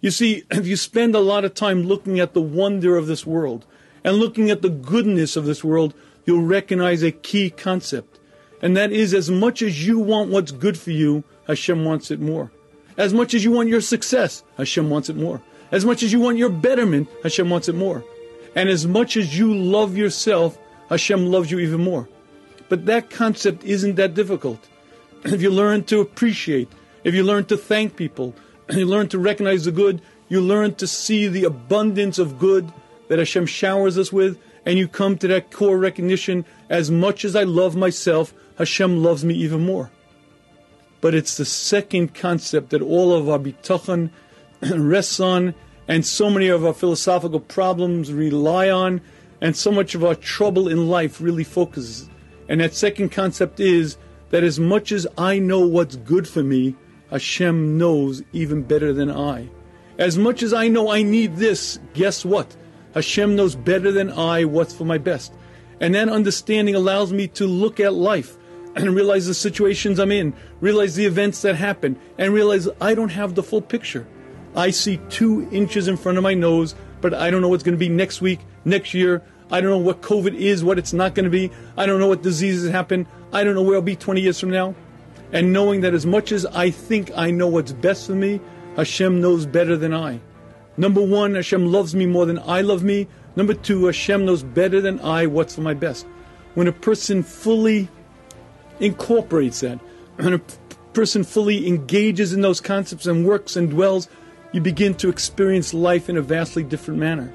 You see, if you spend a lot of time looking at the wonder of this world and looking at the goodness of this world, you'll recognize a key concept. And that is as much as you want what's good for you, Hashem wants it more. As much as you want your success, Hashem wants it more. As much as you want your betterment, Hashem wants it more. And as much as you love yourself, Hashem loves you even more. But that concept isn't that difficult. If you learn to appreciate, if you learn to thank people, you learn to recognize the good, you learn to see the abundance of good that Hashem showers us with, and you come to that core recognition as much as I love myself, Hashem loves me even more. But it's the second concept that all of our bitachon rests on, and so many of our philosophical problems rely on, and so much of our trouble in life really focuses. And that second concept is that as much as I know what's good for me, Hashem knows even better than I. As much as I know I need this, guess what? Hashem knows better than I what's for my best. And that understanding allows me to look at life and realize the situations I'm in, realize the events that happen, and realize I don't have the full picture. I see two inches in front of my nose, but I don't know what's going to be next week, next year. I don't know what COVID is, what it's not going to be. I don't know what diseases happen. I don't know where I'll be 20 years from now. And knowing that as much as I think I know what's best for me, Hashem knows better than I. Number one, Hashem loves me more than I love me. Number two, Hashem knows better than I what's for my best. When a person fully incorporates that, when a person fully engages in those concepts and works and dwells, you begin to experience life in a vastly different manner.